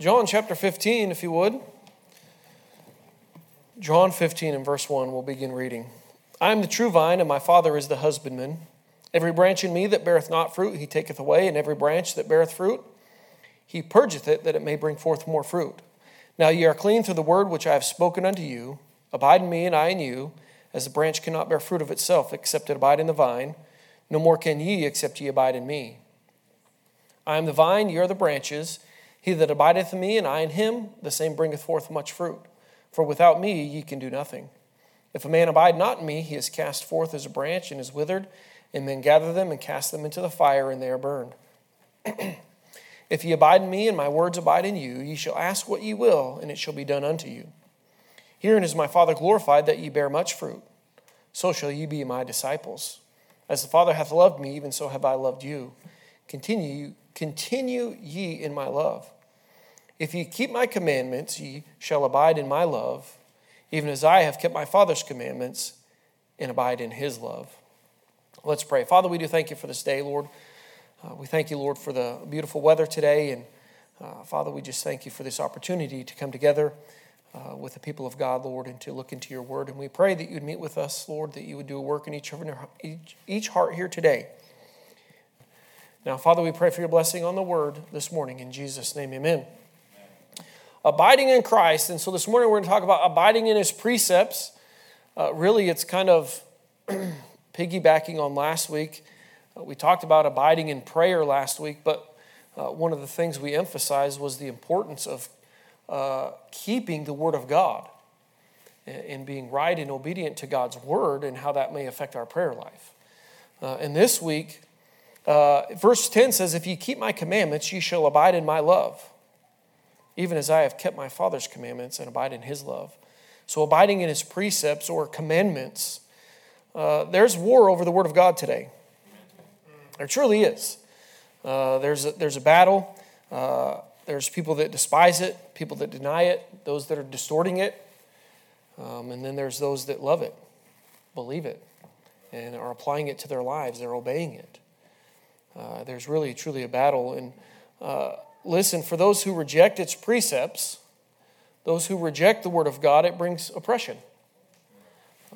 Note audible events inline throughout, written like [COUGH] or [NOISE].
John chapter 15, if you would. John 15 and verse 1, we'll begin reading. I am the true vine, and my Father is the husbandman. Every branch in me that beareth not fruit, he taketh away, and every branch that beareth fruit, he purgeth it, that it may bring forth more fruit. Now ye are clean through the word which I have spoken unto you. Abide in me, and I in you, as the branch cannot bear fruit of itself, except it abide in the vine. No more can ye, except ye abide in me. I am the vine, ye are the branches. He that abideth in me, and I in him, the same bringeth forth much fruit. For without me ye can do nothing. If a man abide not in me, he is cast forth as a branch and is withered, and men gather them and cast them into the fire, and they are burned. [CLEARS THROAT] if ye abide in me, and my words abide in you, ye shall ask what ye will, and it shall be done unto you. Herein is my Father glorified, that ye bear much fruit. So shall ye be my disciples. As the Father hath loved me, even so have I loved you. Continue, continue ye in my love. If ye keep my commandments, ye shall abide in my love, even as I have kept my Father's commandments and abide in his love. Let's pray. Father, we do thank you for this day, Lord. Uh, we thank you, Lord, for the beautiful weather today. And uh, Father, we just thank you for this opportunity to come together uh, with the people of God, Lord, and to look into your word. And we pray that you'd meet with us, Lord, that you would do a work in each, each, each heart here today. Now, Father, we pray for your blessing on the word this morning. In Jesus' name, amen. Abiding in Christ. And so this morning we're going to talk about abiding in his precepts. Uh, really, it's kind of [CLEARS THROAT] piggybacking on last week. Uh, we talked about abiding in prayer last week, but uh, one of the things we emphasized was the importance of uh, keeping the Word of God and being right and obedient to God's Word and how that may affect our prayer life. Uh, and this week, uh, verse 10 says, If ye keep my commandments, ye shall abide in my love, even as I have kept my Father's commandments and abide in his love. So, abiding in his precepts or commandments, uh, there's war over the Word of God today. There truly is. Uh, there's, a, there's a battle. Uh, there's people that despise it, people that deny it, those that are distorting it, um, and then there's those that love it, believe it, and are applying it to their lives. They're obeying it. Uh, there's really, truly a battle. And uh, listen, for those who reject its precepts, those who reject the Word of God, it brings oppression.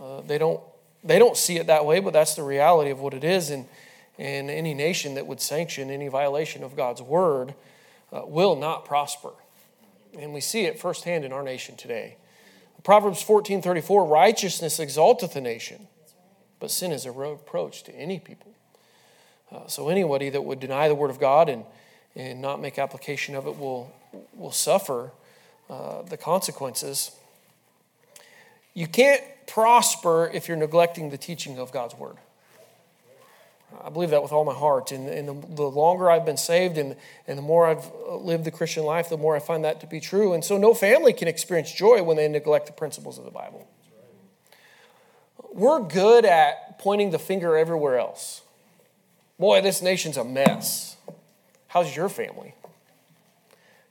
Uh, they, don't, they don't see it that way, but that's the reality of what it is. And, and any nation that would sanction any violation of God's Word uh, will not prosper. And we see it firsthand in our nation today. Proverbs 14 34 righteousness exalteth a nation, but sin is a reproach to any people. Uh, so, anybody that would deny the Word of God and, and not make application of it will, will suffer uh, the consequences. You can't prosper if you're neglecting the teaching of God's Word. I believe that with all my heart. And, and the, the, longer I've been saved and, and the more I've lived the Christian life, the more I find that to be true. And so no family can experience joy when they neglect the principles of the Bible. We're good at pointing the finger everywhere else. Boy, this nation's a mess. How's your family?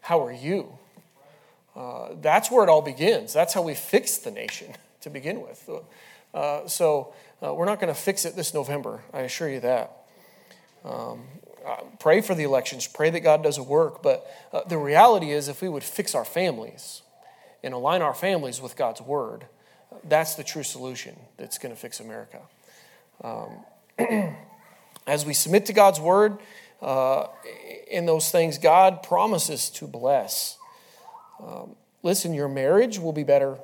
How are you? Uh, that's where it all begins. That's how we fix the nation [LAUGHS] to begin with. Uh, so, uh, we're not going to fix it this November, I assure you that. Um, uh, pray for the elections, pray that God does a work, but uh, the reality is if we would fix our families and align our families with God's word, that's the true solution that's going to fix America. Um, [CLEARS THROAT] as we submit to God's word uh, in those things, God promises to bless. Um, listen, your marriage will be better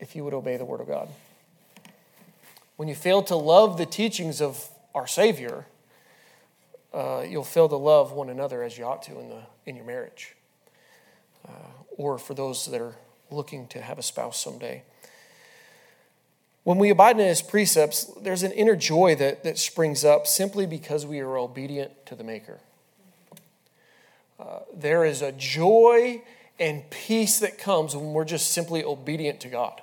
if you would obey the word of God when you fail to love the teachings of our Savior, uh, you'll fail to love one another as you ought to in, the, in your marriage. Uh, or for those that are looking to have a spouse someday. When we abide in his precepts, there's an inner joy that, that springs up simply because we are obedient to the Maker. Uh, there is a joy and peace that comes when we're just simply obedient to God.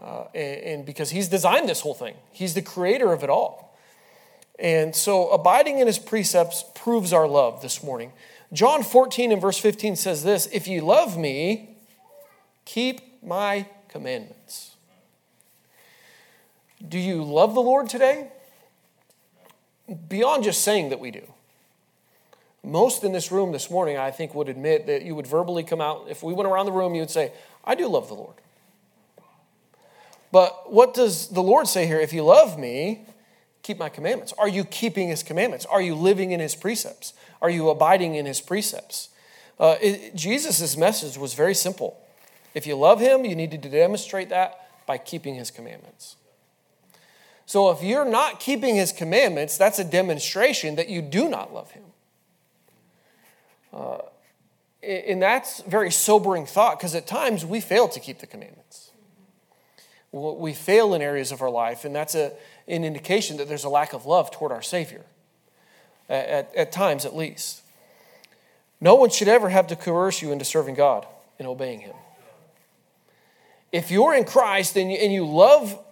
Uh, and, and because he's designed this whole thing, he's the creator of it all. And so abiding in his precepts proves our love this morning. John 14 and verse 15 says this If you love me, keep my commandments. Do you love the Lord today? Beyond just saying that we do. most in this room this morning, I think, would admit that you would verbally come out. If we went around the room, you would say, I do love the Lord. But what does the Lord say here? If you love me, keep my commandments. Are you keeping his commandments? Are you living in his precepts? Are you abiding in his precepts? Uh, Jesus' message was very simple. If you love him, you need to demonstrate that by keeping his commandments. So if you're not keeping his commandments, that's a demonstration that you do not love him. Uh, and that's very sobering thought because at times we fail to keep the commandments. We fail in areas of our life, and that's a, an indication that there's a lack of love toward our Savior, at, at times at least. No one should ever have to coerce you into serving God and obeying Him. If you're in Christ and you, and you love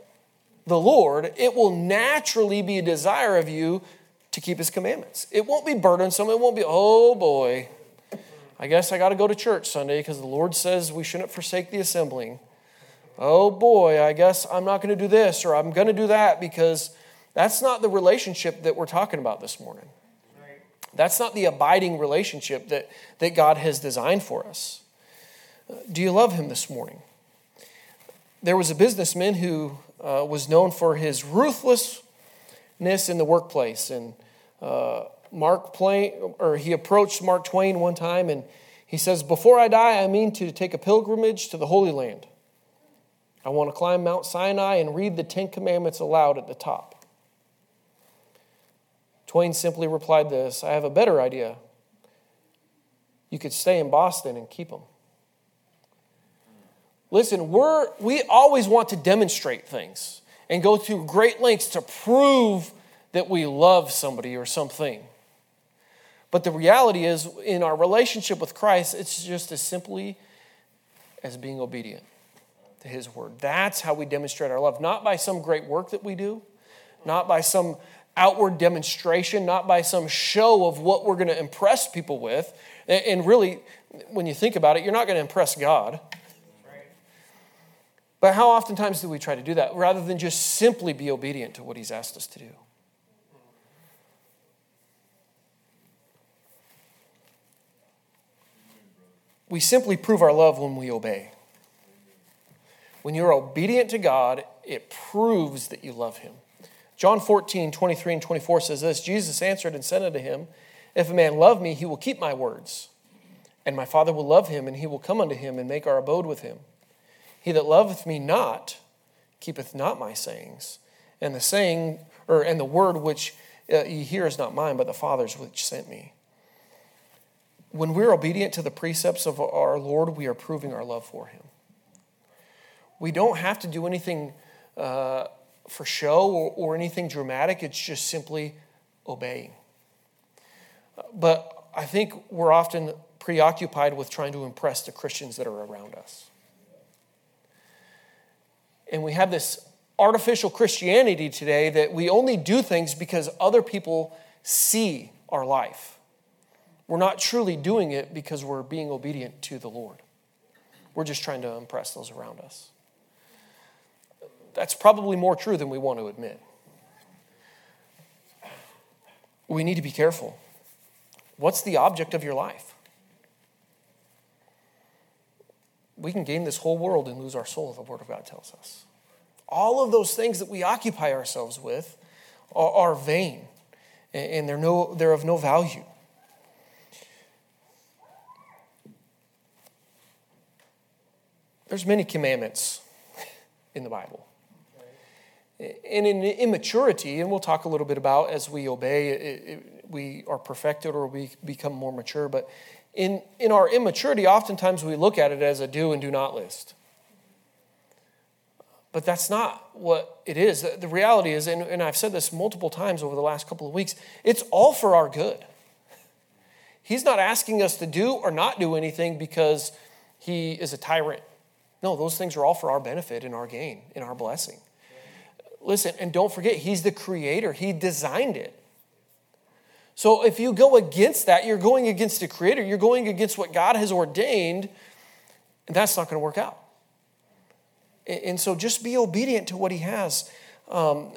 the Lord, it will naturally be a desire of you to keep His commandments. It won't be burdensome. It won't be, oh boy, I guess I got to go to church Sunday because the Lord says we shouldn't forsake the assembling. Oh boy, I guess I'm not going to do this or I'm going to do that because that's not the relationship that we're talking about this morning. That's not the abiding relationship that, that God has designed for us. Do you love Him this morning? There was a businessman who uh, was known for his ruthlessness in the workplace. And uh, Mark Twain, or he approached Mark Twain one time and he says, Before I die, I mean to take a pilgrimage to the Holy Land. I want to climb Mount Sinai and read the Ten Commandments aloud at the top. Twain simply replied this I have a better idea. You could stay in Boston and keep them. Listen, we're, we always want to demonstrate things and go through great lengths to prove that we love somebody or something. But the reality is, in our relationship with Christ, it's just as simply as being obedient to His word. That's how we demonstrate our love, not by some great work that we do, not by some outward demonstration, not by some show of what we're going to impress people with. And really, when you think about it, you're not going to impress God. But how oftentimes do we try to do that rather than just simply be obedient to what He's asked us to do? We simply prove our love when we obey. When you're obedient to God, it proves that you love Him. John 14, 23 and 24 says this Jesus answered and said unto him, If a man love me, he will keep my words, and my Father will love him, and he will come unto him and make our abode with him. He that loveth me not keepeth not my sayings, and the saying, or and the word which uh, ye hear is not mine, but the Father's which sent me. When we're obedient to the precepts of our Lord, we are proving our love for him. We don't have to do anything uh, for show or, or anything dramatic, it's just simply obeying. But I think we're often preoccupied with trying to impress the Christians that are around us. And we have this artificial Christianity today that we only do things because other people see our life. We're not truly doing it because we're being obedient to the Lord. We're just trying to impress those around us. That's probably more true than we want to admit. We need to be careful. What's the object of your life? We can gain this whole world and lose our soul, if the Word of God tells us. All of those things that we occupy ourselves with are, are vain and they're, no, they're of no value. There's many commandments in the Bible. And in immaturity, and we'll talk a little bit about as we obey, it, it, we are perfected or we become more mature. But in, in our immaturity, oftentimes we look at it as a do and do not list. But that's not what it is. The, reality is, and, and I've said this multiple times over the last couple of weeks, it's all for our good. He's not asking us to do or not do anything because he is a tyrant. No, those things are all for our benefit and our gain and our blessing. Listen, and don't forget, He's the creator, He designed it. So if you go against that, you're going against the creator, you're going against what God has ordained, and that's not going to work out. And so just be obedient to what He has. Um,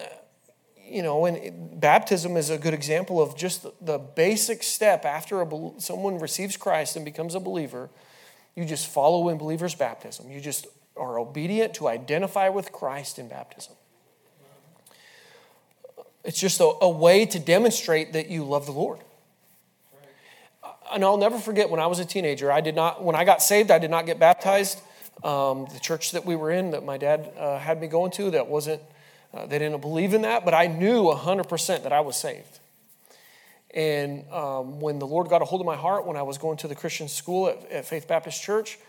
you know, and baptism is a good example of just the basic step after a, someone receives Christ and becomes a believer. You just follow in believer's baptism. You just are obedient to identify with Christ in baptism. It's just a, a way to demonstrate that you love the Lord. And I'll never forget when I was a teenager, I did not, when I got saved, I did not get baptized. Um, the church that we were in, that my dad uh, had me going to, that wasn't, uh, they didn't believe in that, but I knew 100% that I was saved. And um, when the Lord got a hold of my heart, when I was going to the Christian school at, at Faith Baptist Church,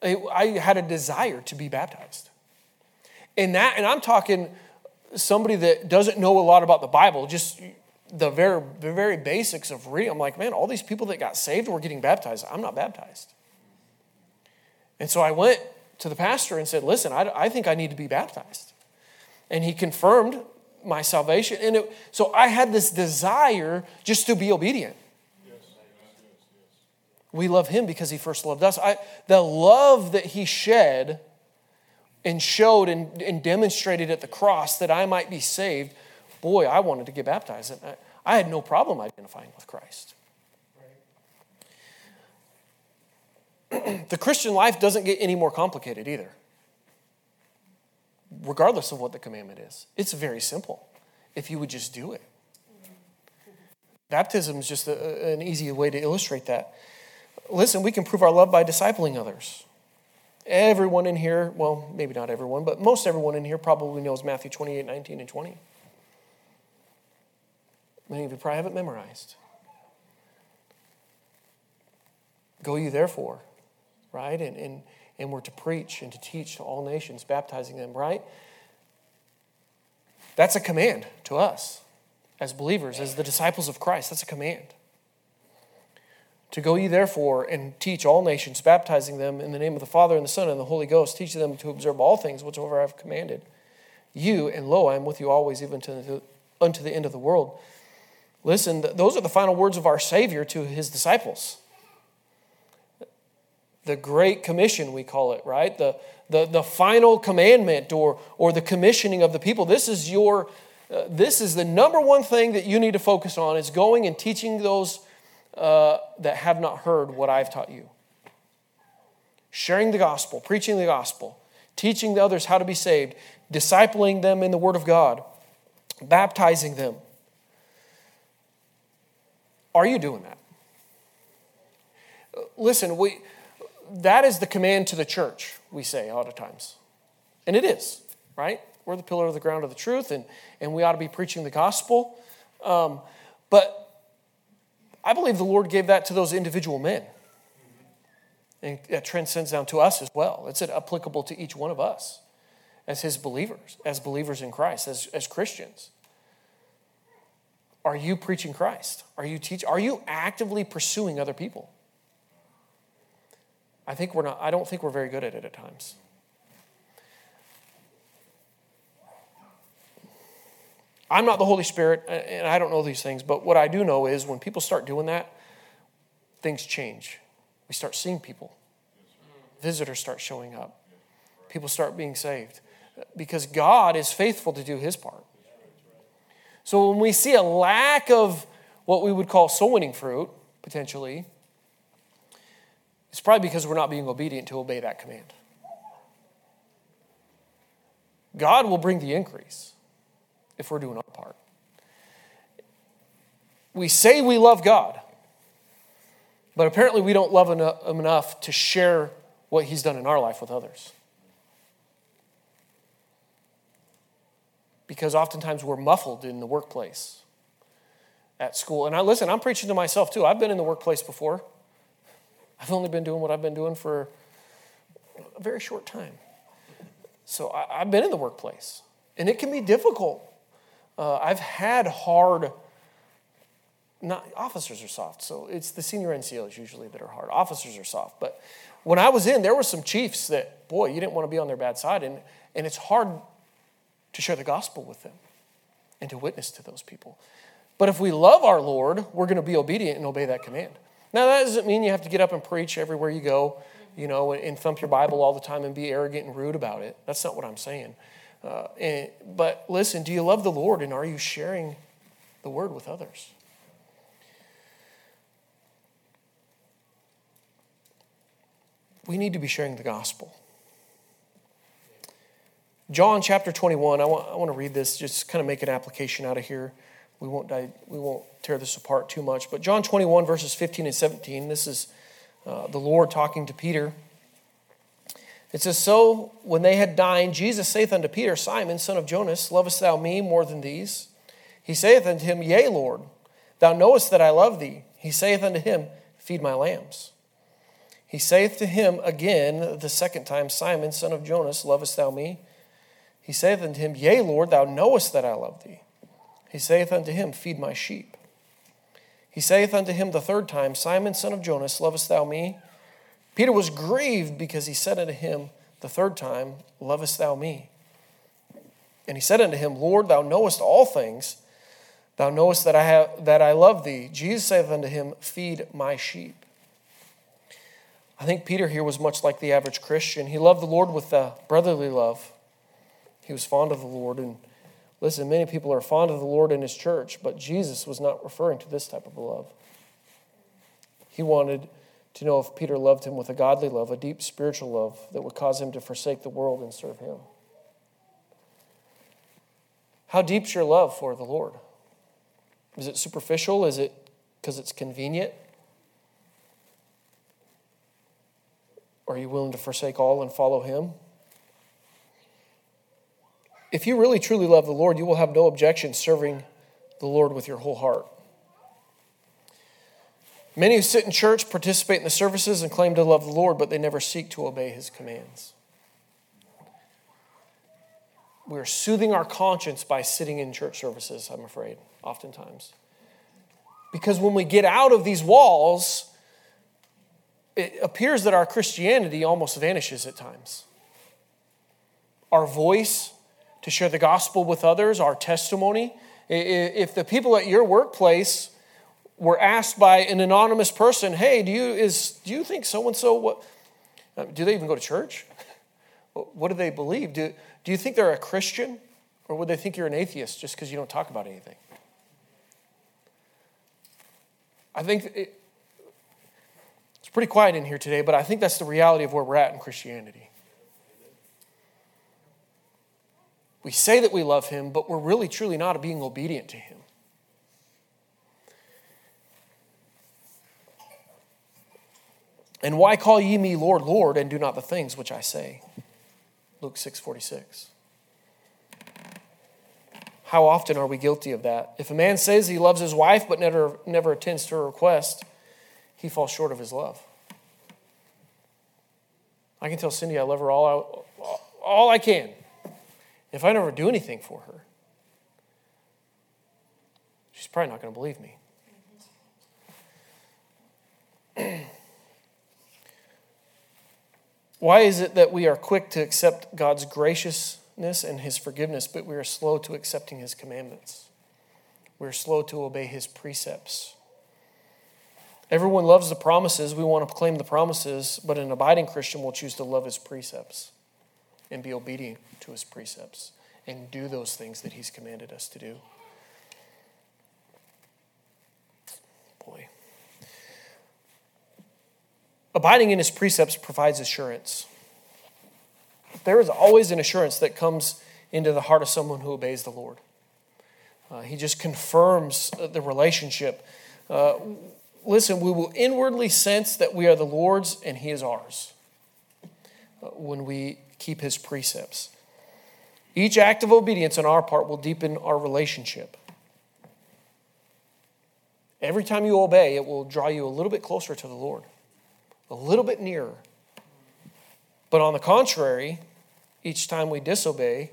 it, I had a desire to be baptized. And that, and I'm talking somebody that doesn't know a lot about the Bible, just the very, the very basics of reading. I'm like, man, all these people that got saved were getting baptized. I'm not baptized. And so I went to the pastor and said, listen, I, I think I need to be baptized. And he confirmed my salvation. And it, so I had this desire just to be obedient. We love him because he first loved us. I, the love that he shed and showed and, and demonstrated at the cross that I might be saved, boy, I wanted to get baptized. I, I had no problem identifying with Christ. the Christian life doesn't get any more complicated either, regardless of what the commandment is. It's very simple if you would just do it. Baptism is just a, an easy way to illustrate that. Listen, we can prove our love by discipling others. Everyone in here, well, maybe not everyone, but most everyone in here probably knows Matthew 28 19 and 20. Many of you probably have it memorized. Go you therefore, right? And, and, and we're to preach and to teach to all nations, baptizing them, right? That's a command to us as believers, as the disciples of Christ. That's a command. To go ye therefore and teach all nations, baptizing them in the name of the Father and the Son and the Holy Ghost, teaching them to observe all things whatsoever I have commanded you, and lo, I am with you always, even to unto the end of the world. Listen, those are the final words of our Savior to his disciples. The Great Commission, we call it, right? The, the, the final commandment or, or the commissioning of the people. This is your, uh, this is the number one thing that you need to focus on is going and teaching those uh, that have not heard what I've taught you. Sharing the gospel, preaching the gospel, teaching the others how to be saved, discipling them in the Word of God, baptizing them. Are you doing that? Listen, we, that is the command to the church, we say a lot of times. And it is, right? We're the pillar of the ground of the truth, and, and we ought to be preaching the gospel. Um, but I believe the Lord gave that to those individual men. And that transcends down to us as well. It's applicable to each one of us as his believers, as believers in Christ, as, as Christians. Are you preaching Christ? Are you teaching? Are you actively pursuing other people? I think we're not, I don't think we're very good at it at times. I'm not the Holy Spirit, uh, and I don't know these things, but what I do know is when people start doing that, things change. We start seeing people, visitors start showing up, people start being saved because God is faithful to do his part. So when we see a lack of what we would call soul winning fruit, potentially, it's probably because we're not being obedient to obey that command. God will bring the increase if we're doing our part. We say we love God, but apparently we don't love Him enough to share what He's done in our life with others. Because oftentimes we're muffled in the workplace, at school. And I listen, I'm preaching to myself too. I've been in the workplace before. I've only been doing what I've been doing for a very short time. So I, have been in the workplace, and it can be difficult uh, I've had hard, not officers are soft, so it's the senior NCOs usually that are hard. Officers are soft, but when I was in, there were some chiefs that, boy, you didn't want to be on their bad side, and, and it's hard to share the gospel with them and to witness to those people. But if we love our Lord, we're going to be obedient and obey that command. Now, that doesn't mean you have to get up and preach everywhere you go, you know, and thump your Bible all the time and be arrogant and rude about it. That's not what I'm saying. Uh, and, but listen, do you love the Lord and are you sharing the word with others? We need to be sharing the gospel. John chapter 21, I want, I want to read this, just kind of make an application out of here. We won't, die, we won't tear this apart too much. But John 21, verses 15 and 17, this is uh, the Lord talking to Peter. It says, So when they had dined, Jesus saith unto Peter, Simon, son of Jonas, lovest thou me more than these? He saith unto him, Yea, Lord, thou knowest that I love thee. He saith unto him, Feed my lambs. He saith to him again the second time, Simon, son of Jonas, lovest thou me? He saith unto him, Yea, Lord, thou knowest that I love thee. He saith unto him, Feed my sheep. He saith unto him the third time, Simon, son of Jonas, lovest thou me? Peter was grieved because he said unto him the third time, Lovest thou me? And he said unto him, Lord, thou knowest all things. Thou knowest that I, have, that I love thee. Jesus saith unto him, Feed my sheep. I think Peter here was much like the average Christian. He loved the Lord with a brotherly love. He was fond of the Lord. And listen, many people are fond of the Lord in his church, but Jesus was not referring to this type of love. He wanted to know if Peter loved him with a godly love, a deep spiritual love that would cause him to forsake the world and serve him. How deep's your love for the Lord? Is it superficial? Is it because it's convenient? Are you willing to forsake all and follow him? If you really truly love the Lord, you will have no objection serving the Lord with your whole heart. Many who sit in church participate in the services and claim to love the Lord, but they never seek to obey his commands. We're soothing our conscience by sitting in church services, I'm afraid, oftentimes. Because when we get out of these walls, it appears that our Christianity almost vanishes at times. Our voice to share the gospel with others, our testimony. If the people at your workplace were asked by an anonymous person, "Hey, do you is do you think so and so what uh, do they even go to church? What do they believe? Do, do you think they're a Christian? Or would they think you're an atheist just because you don't talk about anything? I think it, it's pretty quiet in here today, but I think that's the reality of where we're at in Christianity. We say that we love him, but we're really truly not being obedient to him. And why call ye me Lord, Lord, and do not the things which I say? Luke 6 46. How often are we guilty of that? If a man says he loves his wife but never, never attends to her request, he falls short of his love. I can tell Cindy I love her all I, all I can. If I never do anything for her, she's probably not going to believe me. [CLEARS THROAT] Why is it that we are quick to accept God's graciousness and his forgiveness, but we are slow to accepting his commandments? We're slow to obey his precepts. Everyone loves the promises. We want to claim the promises, but an abiding Christian will choose to love his precepts and be obedient to his precepts and do those things that he's commanded us to do. Abiding in his precepts provides assurance. There is always an assurance that comes into the heart of someone who obeys the Lord. Uh, he just confirms the relationship. Uh, listen, we will inwardly sense that we are the Lord's and He is ours uh, when we keep His precepts. Each act of obedience on our part will deepen our relationship. Every time you obey, it will draw you a little bit closer to the Lord a little bit nearer. But on the contrary, each time we disobey,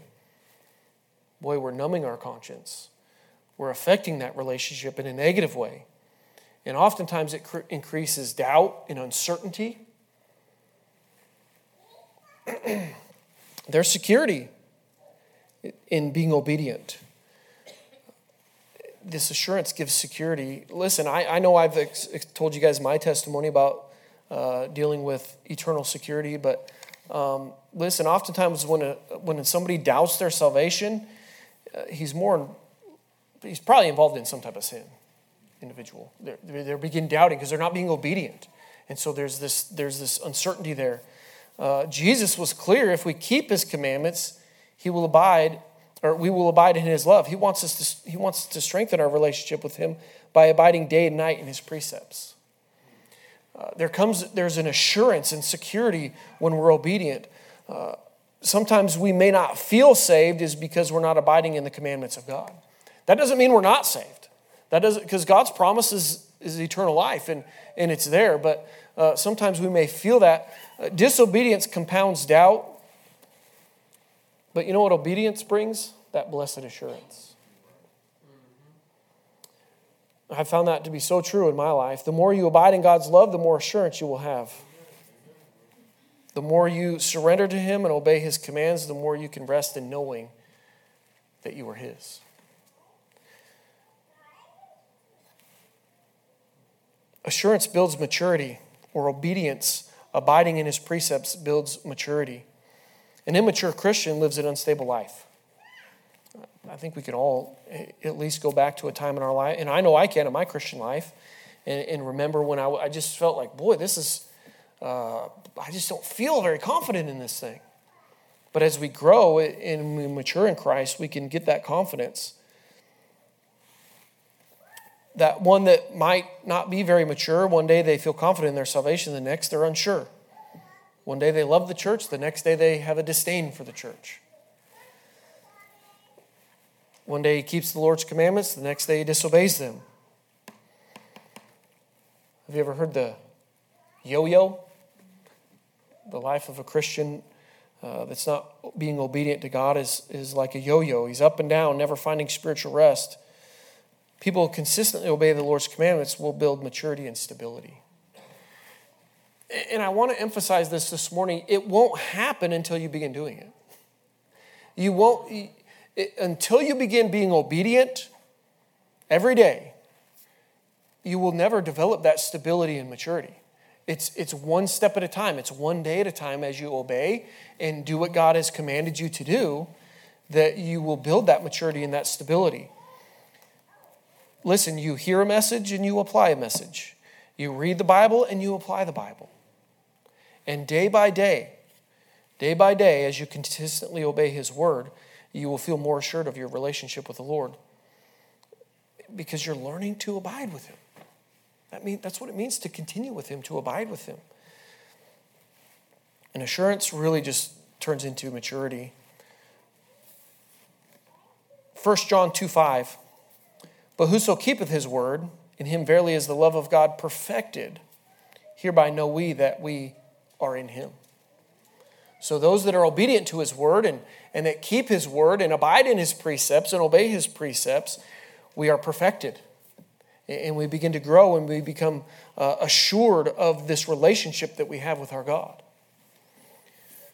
boy, we're numbing our conscience. We're affecting that relationship in a negative way. And oftentimes it cr- increases doubt and uncertainty. [CLEARS THROAT] There's security in being obedient. This assurance gives security. Listen, I, I know I've ex- told you guys my testimony about uh, dealing with eternal security. But Um, listen, oftentimes when, a, when somebody doubts their salvation, uh, he's more, he's probably involved in some type of sin, individual. They're, they're begin doubting because they're not being obedient. And so there's this, there's this uncertainty there. Uh, Jesus was clear if we keep his commandments, he will abide, or we will abide in his love. He wants us to, he wants to strengthen our relationship with him by abiding day and night in his precepts. Uh, there comes, there's an assurance and security when we're obedient. Uh, sometimes we may not feel saved is because we're not abiding in the commandments of God. That doesn't mean we're not saved. That doesn't, because God's promise is, is eternal life and, and it's there, but uh, sometimes we may feel that. Uh, disobedience compounds doubt, but you know what obedience brings? That blessed assurance. I found that to be so true in my life. The more you abide in God's love, the more assurance you will have. The more you surrender to Him and obey His commands, the more you can rest in knowing that you are His. Assurance builds maturity, or obedience, abiding in His precepts, builds maturity. An immature Christian lives an unstable life. I think we can all at least go back to a time in our life, and I know I can in my Christian life, and, and remember when I, I, just felt like, boy, this is, uh, I just don't feel very confident in this thing. But as we grow and we mature in Christ, we can get that confidence. That one that might not be very mature, one day they feel confident in their salvation, the next they're unsure. One day they love the church, the next day they have a disdain for the church. One day he keeps the Lord's commandments, the next day he disobeys them. Have you ever heard the yo yo? The life of a Christian uh, that's not being obedient to God is, is like a yo yo. He's up and down, never finding spiritual rest. People who consistently obey the Lord's commandments will build maturity and stability. And I want to emphasize this this morning it won't happen until you begin doing it. You won't, it, until you begin being obedient every day, you will never develop that stability and maturity. It's, it's one step at a time, it's one day at a time as you obey and do what God has commanded you to do that you will build that maturity and that stability. Listen, you hear a message and you apply a message. You read the Bible and you apply the Bible. And day by day, day by day, as you consistently obey His word, you will feel more assured of your relationship with the Lord because you're learning to abide with Him. That mean, that's what it means to continue with Him, to abide with Him. And assurance really just turns into maturity. 1 John 2 5. But whoso keepeth his word, in him verily is the love of God perfected. Hereby know we that we are in him. So, those that are obedient to his word and, and that keep his word and abide in his precepts and obey his precepts, we are perfected. And we begin to grow and we become uh, assured of this relationship that we have with our God.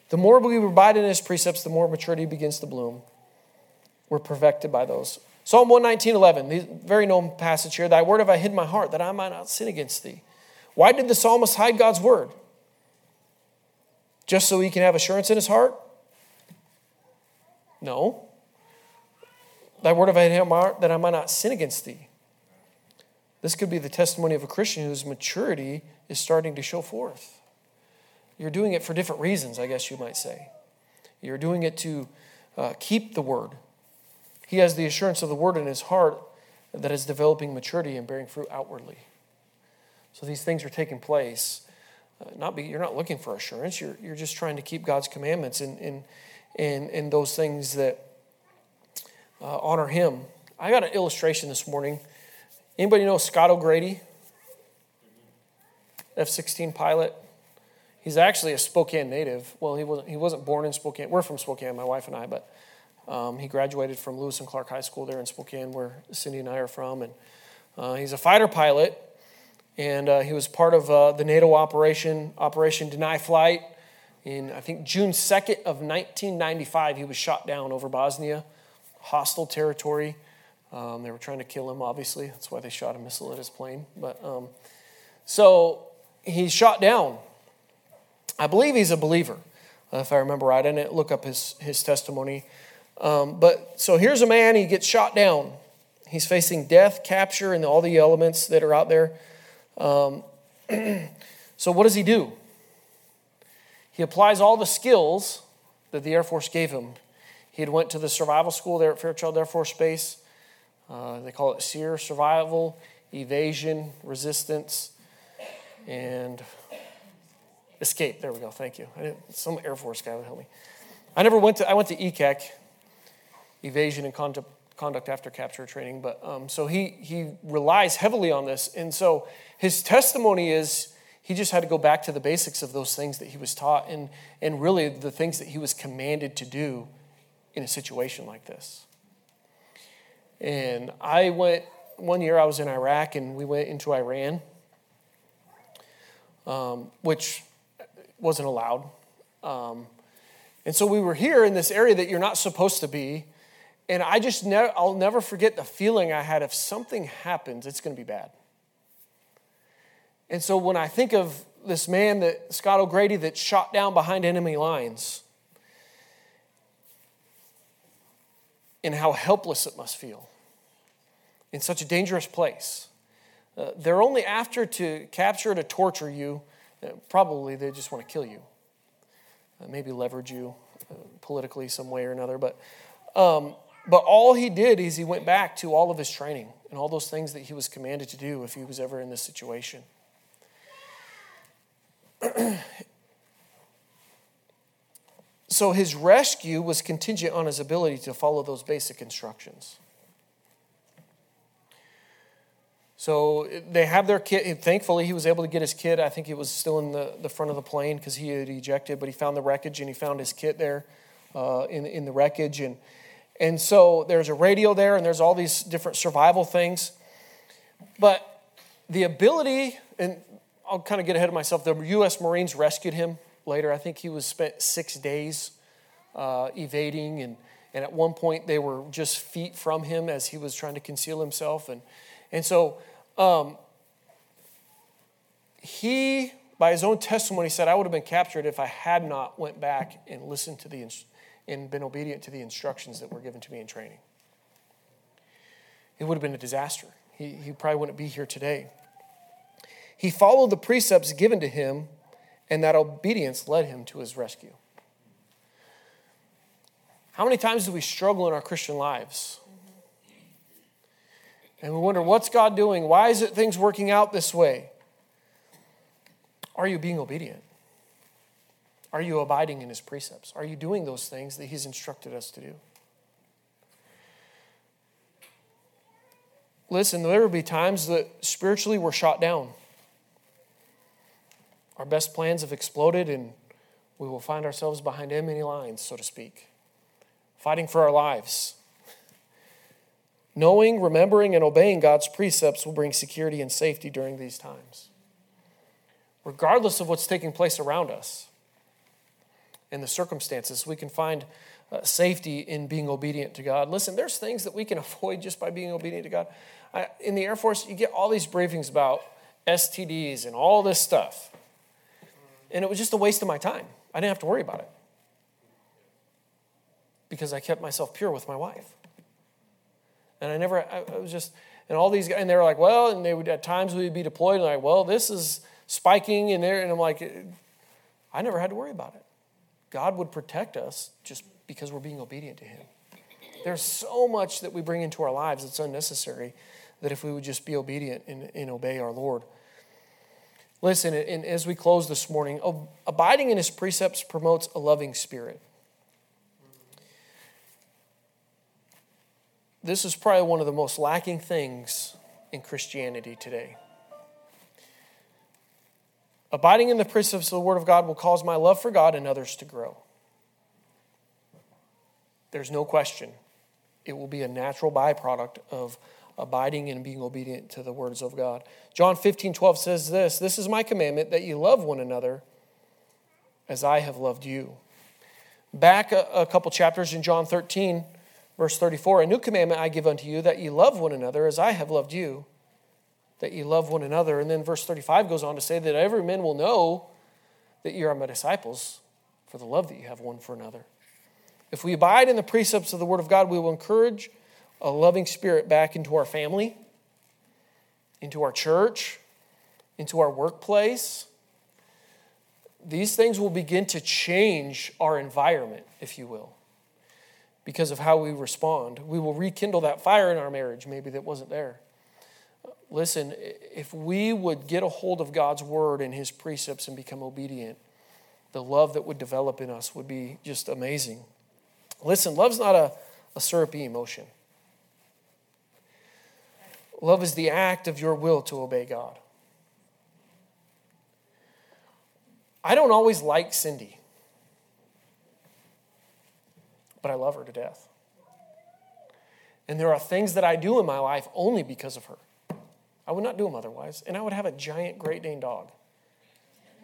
The more we abide in his precepts, the more maturity begins to bloom. We're perfected by those. Psalm 119, 11, the very known passage here Thy word have I hid in my heart that I might not sin against thee. Why did the psalmist hide God's word? Just so he can have assurance in his heart? No. Thy word have I heart that I might not sin against thee. This could be the testimony of a Christian whose maturity is starting to show forth. You're doing it for different reasons, I guess you might say. You're doing it to uh, keep the word. He has the assurance of the word in his heart that is developing maturity and bearing fruit outwardly. So these things are taking place not be, you're not looking for assurance. You're, you're just trying to keep God's commandments and, and, and, and those things that uh, honor Him. I got an illustration this morning. Anybody know Scott O'Grady? F 16 pilot. He's actually a Spokane native. Well, he wasn't, he wasn't born in Spokane. We're from Spokane, my wife and I, but um, he graduated from Lewis and Clark High School there in Spokane, where Cindy and I are from. And uh, he's a fighter pilot and uh, he was part of uh, the NATO operation, Operation Deny Flight. In I think June 2nd of 1995, he was shot down over Bosnia, hostile territory. Um, they were trying to kill him, obviously. That's why they shot a missile at his plane. But um, so he's shot down. I believe he's a believer. uh, if I remember right. I didn't look up his, his testimony. Um, but so here's a man, he gets shot down. He's facing death, capture, and all the elements that are out there. Um, [CLEARS THROAT] so what does he do? He applies all the skills that the Air Force gave him. He had went to the survival school there at Fairchild Air Force Base. Uh, they call it SERE, survival, evasion, resistance, and escape. There we go. Thank you. some Air Force guy would help me. I never went to. I went to ECAC, evasion and conduct, conduct after capture training. But um, so he he relies heavily on this, and so his testimony is he just had to go back to the basics of those things that he was taught, and and really the things that he was commanded to do in a situation like this. And I went one year. I was in Iraq, and we went into Iran, um, which wasn't allowed. Um, and so we were here in this area that you're not supposed to be. And I just, ne- I'll never forget the feeling I had if something happens, it's going to be bad. And so when I think of this man that Scott O'Grady that shot down behind enemy lines and how helpless it must feel in such a dangerous place. Uh, they're only after to capture to torture you. Uh, probably they just want to kill you, uh, maybe leverage you uh, politically some way or another. But um, but all he did is he went back to all of his training and all those things that he was commanded to do if he was ever in this situation. [CLEARS THROAT] so his rescue was contingent on his ability to follow those basic instructions. So they have their kid. Thankfully, he was able to get his kid. I think he was still in the, the front of the plane because he had ejected, but he found the wreckage and he found his kit there uh, in, in the wreckage. And and so there's a radio there, and there's all these different survival things. But the ability, and I'll kind of get ahead of myself, the U.S. Marines rescued him later. I think he was spent six days uh, evading, and, and at one point they were just feet from him as he was trying to conceal himself. And, and so um, he, by his own testimony, said, I would have been captured if I had not went back and listened to the instructions and been obedient to the instructions that were given to me in training. It would have been a disaster. He, he probably wouldn't be here today. He followed the precepts given to him, and that obedience led him to his rescue. How many times do we struggle in our Christian lives? And we wonder, what's God doing? Why is it things working out this way? Are you being obedient? Are you abiding in his precepts? Are you doing those things that he's instructed us to do? Listen, there will be times that spiritually we're shot down. Our best plans have exploded, and we will find ourselves behind enemy lines, so to speak, fighting for our lives. Knowing, remembering, and obeying God's precepts will bring security and safety during these times, regardless of what's taking place around us in the circumstances. We can find uh, safety in being obedient to God. Listen, there's things that we can [LAUGHS] avoid just by being obedient to God. I, in the Air Force, you get all these briefings about STDs and all this stuff. And it was just a waste of my time. I didn't have to worry about it because I kept myself pure with my wife. And I never, I, I was just, and all these guys, and they were like, well, and they would, at times we would be deployed, and like, well, this is spiking in there. And I'm like, I never had to worry about it. God would protect us just because we're being obedient to Him. There's so much that we bring into our lives that's unnecessary that if we would just be obedient and, and obey our Lord. Listen, and as we close this morning, abiding in His precepts promotes a loving spirit. This is probably one of the most lacking things in Christianity today. Abiding in the precepts of the Word of God will cause my love for God and others to grow. There's no question. It will be a natural byproduct of abiding and being obedient to the words of God. John 15, 12 says this This is my commandment that you love one another as I have loved you. Back a, a couple chapters in John 13, verse 34 A new commandment I give unto you, that ye love one another as I have loved you that you love one another. And then verse 35 goes on to say that every man will know that you are my disciples for the love that you have one for another. If we abide in the precepts of the Word of God, we will encourage a loving spirit back into our family, into our church, into our workplace. These things will begin to change our environment, if you will, because of how we respond. We will rekindle that fire in our marriage, maybe that wasn't there. Listen, if we would get a hold of God's word and his precepts and become obedient, the love that would develop in us would be just amazing. Listen, love's not a, a syrupy emotion. Love is the act of your will to obey God. I don't always like Cindy, but I love her to death. And there are things that I do in my life only because of her. I would not do them otherwise. And I would have a giant Great Dane dog,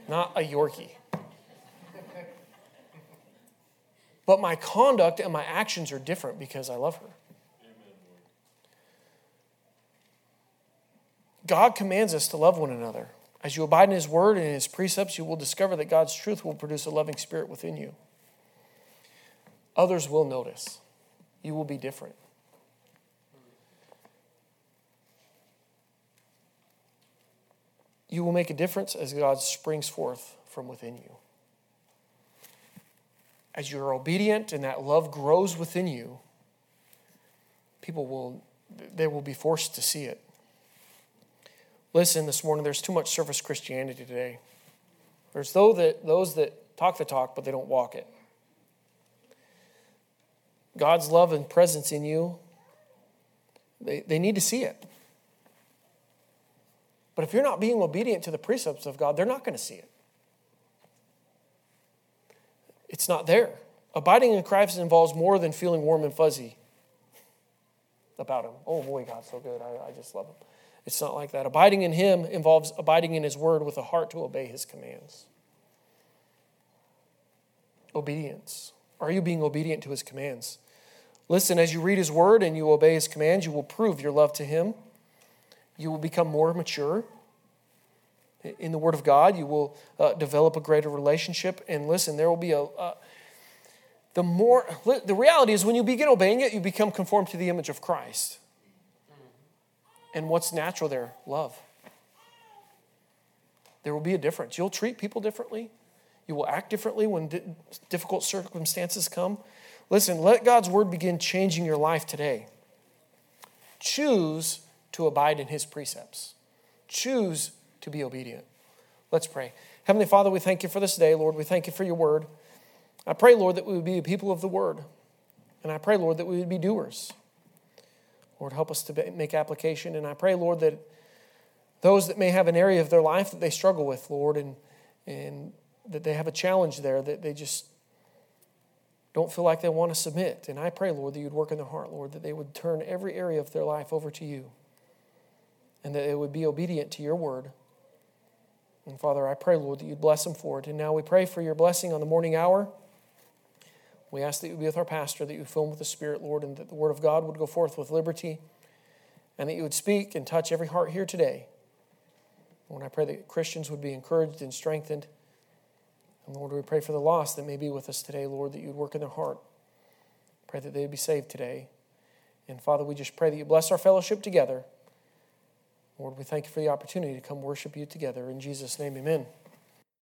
not a Yorkie. But my conduct and my actions are different because I love her. God commands us to love one another. As you abide in His word and in His precepts, you will discover that God's truth will produce a loving spirit within you. Others will notice. You will be different. You will make a difference as God springs forth from within you. As you're obedient and that love grows within you, people will they will be forced to see it. Listen, this morning, there's too much surface Christianity today. There's those that, those that talk the talk, but they don't walk it. God's love and presence in you, they, they need to see it. But if you're not being obedient to the precepts of God, they're not going to see it. It's not there. Abiding in Christ involves more than feeling warm and fuzzy about Him. Oh boy, God's so good. I, I just love Him. It's not like that. Abiding in Him involves abiding in His Word with a heart to obey His commands. Obedience. Are you being obedient to His commands? Listen, as you read His Word and you obey His commands, you will prove your love to Him. You will become more mature in the Word of God. You will uh, develop a greater relationship. And listen, there will be a. Uh, the more the reality is when you begin obeying it, you become conformed to the image of Christ. And what's natural there? Love. There will be a difference. You'll treat people differently. You will act differently when di- difficult circumstances come. Listen, let God's word begin changing your life today. Choose to abide in his precepts. Choose to be obedient. Let's pray. Heavenly Father, we thank you for this day, Lord. We thank you for your word. I pray, Lord, that we would be a people of the word. And I pray, Lord, that we would be doers. Lord, help us to make application. And I pray, Lord, that those that may have an area of their life that they struggle with, Lord, and, and that they have a challenge there, that they just don't feel like they want to submit. And I pray, Lord, that you'd work in their heart, Lord, that they would turn every area of their life over to you and that they would be obedient to your word. And Father, I pray, Lord, that you'd bless them for it. And now we pray for your blessing on the morning hour. We ask that you be with our pastor, that you fill him with the Spirit, Lord, and that the word of God would go forth with liberty, and that you would speak and touch every heart here today. Lord, I pray that Christians would be encouraged and strengthened. And Lord, we pray for the lost that may be with us today, Lord, that you'd work in their heart. Pray that they would be saved today. And Father, we just pray that you bless our fellowship together. Lord, we thank you for the opportunity to come worship you together. In Jesus' name, amen.